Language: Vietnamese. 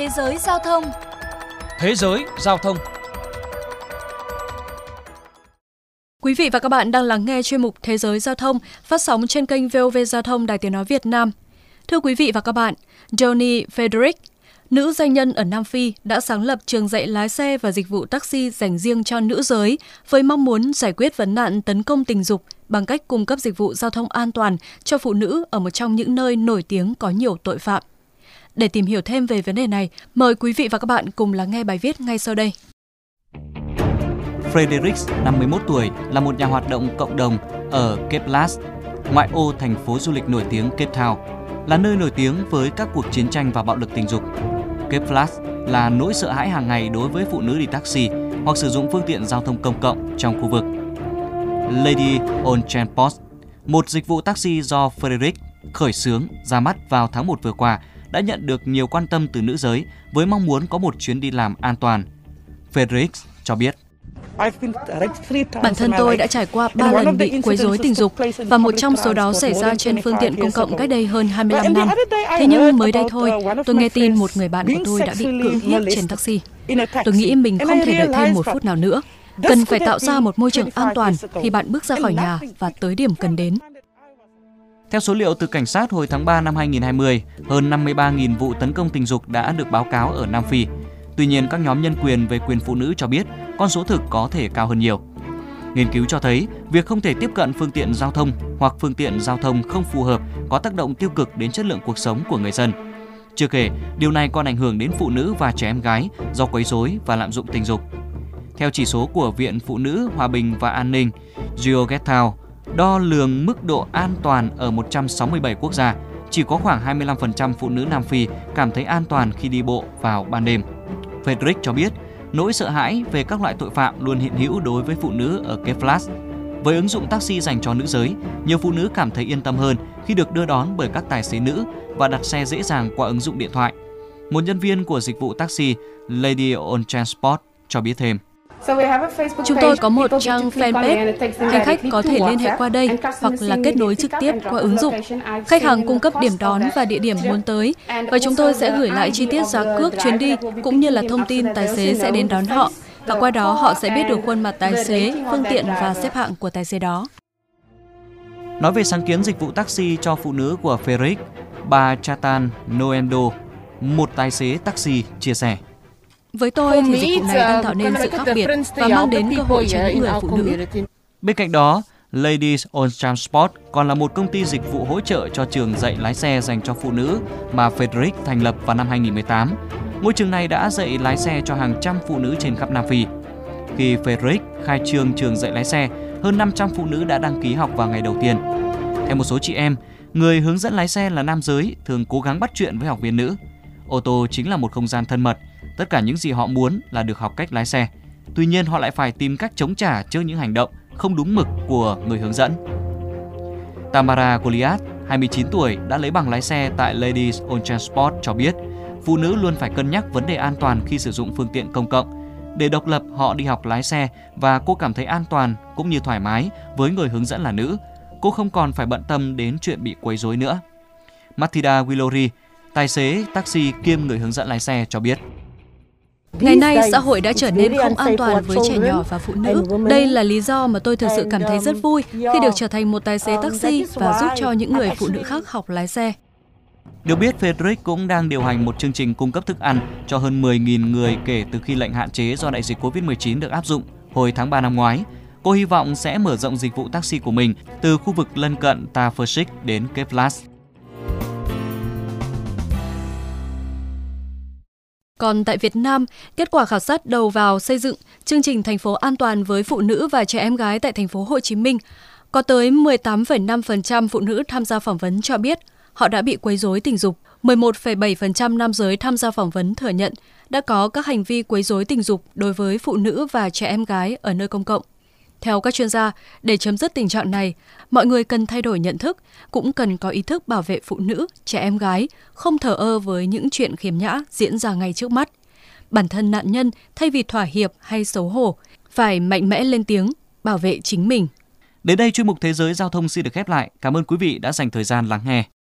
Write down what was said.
Thế giới giao thông Thế giới giao thông Quý vị và các bạn đang lắng nghe chuyên mục Thế giới giao thông phát sóng trên kênh VOV Giao thông Đài Tiếng Nói Việt Nam. Thưa quý vị và các bạn, Johnny Frederick, nữ doanh nhân ở Nam Phi đã sáng lập trường dạy lái xe và dịch vụ taxi dành riêng cho nữ giới với mong muốn giải quyết vấn nạn tấn công tình dục bằng cách cung cấp dịch vụ giao thông an toàn cho phụ nữ ở một trong những nơi nổi tiếng có nhiều tội phạm. Để tìm hiểu thêm về vấn đề này, mời quý vị và các bạn cùng lắng nghe bài viết ngay sau đây. Fredericks, 51 tuổi, là một nhà hoạt động cộng đồng ở Cape Last, ngoại ô thành phố du lịch nổi tiếng Cape Town, là nơi nổi tiếng với các cuộc chiến tranh và bạo lực tình dục. Cape Flats là nỗi sợ hãi hàng ngày đối với phụ nữ đi taxi hoặc sử dụng phương tiện giao thông công cộng trong khu vực. Lady on Transport, một dịch vụ taxi do Frederick khởi xướng ra mắt vào tháng 1 vừa qua, đã nhận được nhiều quan tâm từ nữ giới với mong muốn có một chuyến đi làm an toàn. Frederick cho biết. Bản thân tôi đã trải qua 3 lần bị quấy rối tình dục và một trong số đó xảy ra trên phương tiện công cộng cách đây hơn 25 năm. Thế nhưng mới đây thôi, tôi nghe tin một người bạn của tôi đã bị cưỡng hiếp trên taxi. Tôi nghĩ mình không thể đợi thêm một phút nào nữa. Cần phải tạo ra một môi trường an toàn khi bạn bước ra khỏi nhà và tới điểm cần đến. Theo số liệu từ cảnh sát hồi tháng 3 năm 2020, hơn 53.000 vụ tấn công tình dục đã được báo cáo ở Nam Phi. Tuy nhiên, các nhóm nhân quyền về quyền phụ nữ cho biết con số thực có thể cao hơn nhiều. Nghiên cứu cho thấy, việc không thể tiếp cận phương tiện giao thông hoặc phương tiện giao thông không phù hợp có tác động tiêu cực đến chất lượng cuộc sống của người dân. Chưa kể, điều này còn ảnh hưởng đến phụ nữ và trẻ em gái do quấy rối và lạm dụng tình dục. Theo chỉ số của Viện Phụ nữ Hòa bình và An ninh GeoGetTown, đo lường mức độ an toàn ở 167 quốc gia, chỉ có khoảng 25% phụ nữ Nam Phi cảm thấy an toàn khi đi bộ vào ban đêm. Frederick cho biết, nỗi sợ hãi về các loại tội phạm luôn hiện hữu đối với phụ nữ ở Keflas. Với ứng dụng taxi dành cho nữ giới, nhiều phụ nữ cảm thấy yên tâm hơn khi được đưa đón bởi các tài xế nữ và đặt xe dễ dàng qua ứng dụng điện thoại. Một nhân viên của dịch vụ taxi Lady on Transport cho biết thêm. Chúng tôi có một trang fanpage, hành khách có thể liên hệ qua đây hoặc là kết nối trực tiếp qua ứng dụng. Khách hàng cung cấp điểm đón và địa điểm muốn tới và chúng tôi sẽ gửi lại chi tiết giá cước chuyến đi cũng như là thông tin tài xế sẽ đến đón họ và qua đó họ sẽ biết được khuôn mặt tài xế, phương tiện và xếp hạng của tài xế đó. Nói về sáng kiến dịch vụ taxi cho phụ nữ của Feric, bà Chatan Noendo, một tài xế taxi chia sẻ. Với tôi thì dịch vụ này đang tạo nên sự khác biệt và mang đến cơ hội cho những người phụ nữ. Bên cạnh đó, Ladies on Transport còn là một công ty dịch vụ hỗ trợ cho trường dạy lái xe dành cho phụ nữ mà Frederick thành lập vào năm 2018. Ngôi trường này đã dạy lái xe cho hàng trăm phụ nữ trên khắp Nam Phi. Khi Frederick khai trương trường dạy lái xe, hơn 500 phụ nữ đã đăng ký học vào ngày đầu tiên. Theo một số chị em, người hướng dẫn lái xe là nam giới thường cố gắng bắt chuyện với học viên nữ. Ô tô chính là một không gian thân mật, tất cả những gì họ muốn là được học cách lái xe. Tuy nhiên họ lại phải tìm cách chống trả trước những hành động không đúng mực của người hướng dẫn. Tamara Goliath, 29 tuổi, đã lấy bằng lái xe tại Ladies on Transport cho biết, phụ nữ luôn phải cân nhắc vấn đề an toàn khi sử dụng phương tiện công cộng. Để độc lập, họ đi học lái xe và cô cảm thấy an toàn cũng như thoải mái với người hướng dẫn là nữ. Cô không còn phải bận tâm đến chuyện bị quấy rối nữa. Matilda Willori, tài xế taxi kiêm người hướng dẫn lái xe cho biết. Ngày nay, xã hội đã trở nên không an toàn với trẻ nhỏ và phụ nữ. Đây là lý do mà tôi thực sự cảm thấy rất vui khi được trở thành một tài xế taxi và giúp cho những người phụ nữ khác học lái xe. Được biết, Frederick cũng đang điều hành một chương trình cung cấp thức ăn cho hơn 10.000 người kể từ khi lệnh hạn chế do đại dịch Covid-19 được áp dụng hồi tháng 3 năm ngoái. Cô hy vọng sẽ mở rộng dịch vụ taxi của mình từ khu vực lân cận Tafershik đến Cape Còn tại Việt Nam, kết quả khảo sát đầu vào xây dựng chương trình thành phố an toàn với phụ nữ và trẻ em gái tại thành phố Hồ Chí Minh, có tới 18,5% phụ nữ tham gia phỏng vấn cho biết họ đã bị quấy rối tình dục. 11,7% nam giới tham gia phỏng vấn thừa nhận đã có các hành vi quấy rối tình dục đối với phụ nữ và trẻ em gái ở nơi công cộng. Theo các chuyên gia, để chấm dứt tình trạng này, mọi người cần thay đổi nhận thức, cũng cần có ý thức bảo vệ phụ nữ, trẻ em gái, không thờ ơ với những chuyện khiếm nhã diễn ra ngay trước mắt. Bản thân nạn nhân thay vì thỏa hiệp hay xấu hổ, phải mạnh mẽ lên tiếng, bảo vệ chính mình. Đến đây chuyên mục Thế giới Giao thông xin được khép lại. Cảm ơn quý vị đã dành thời gian lắng nghe.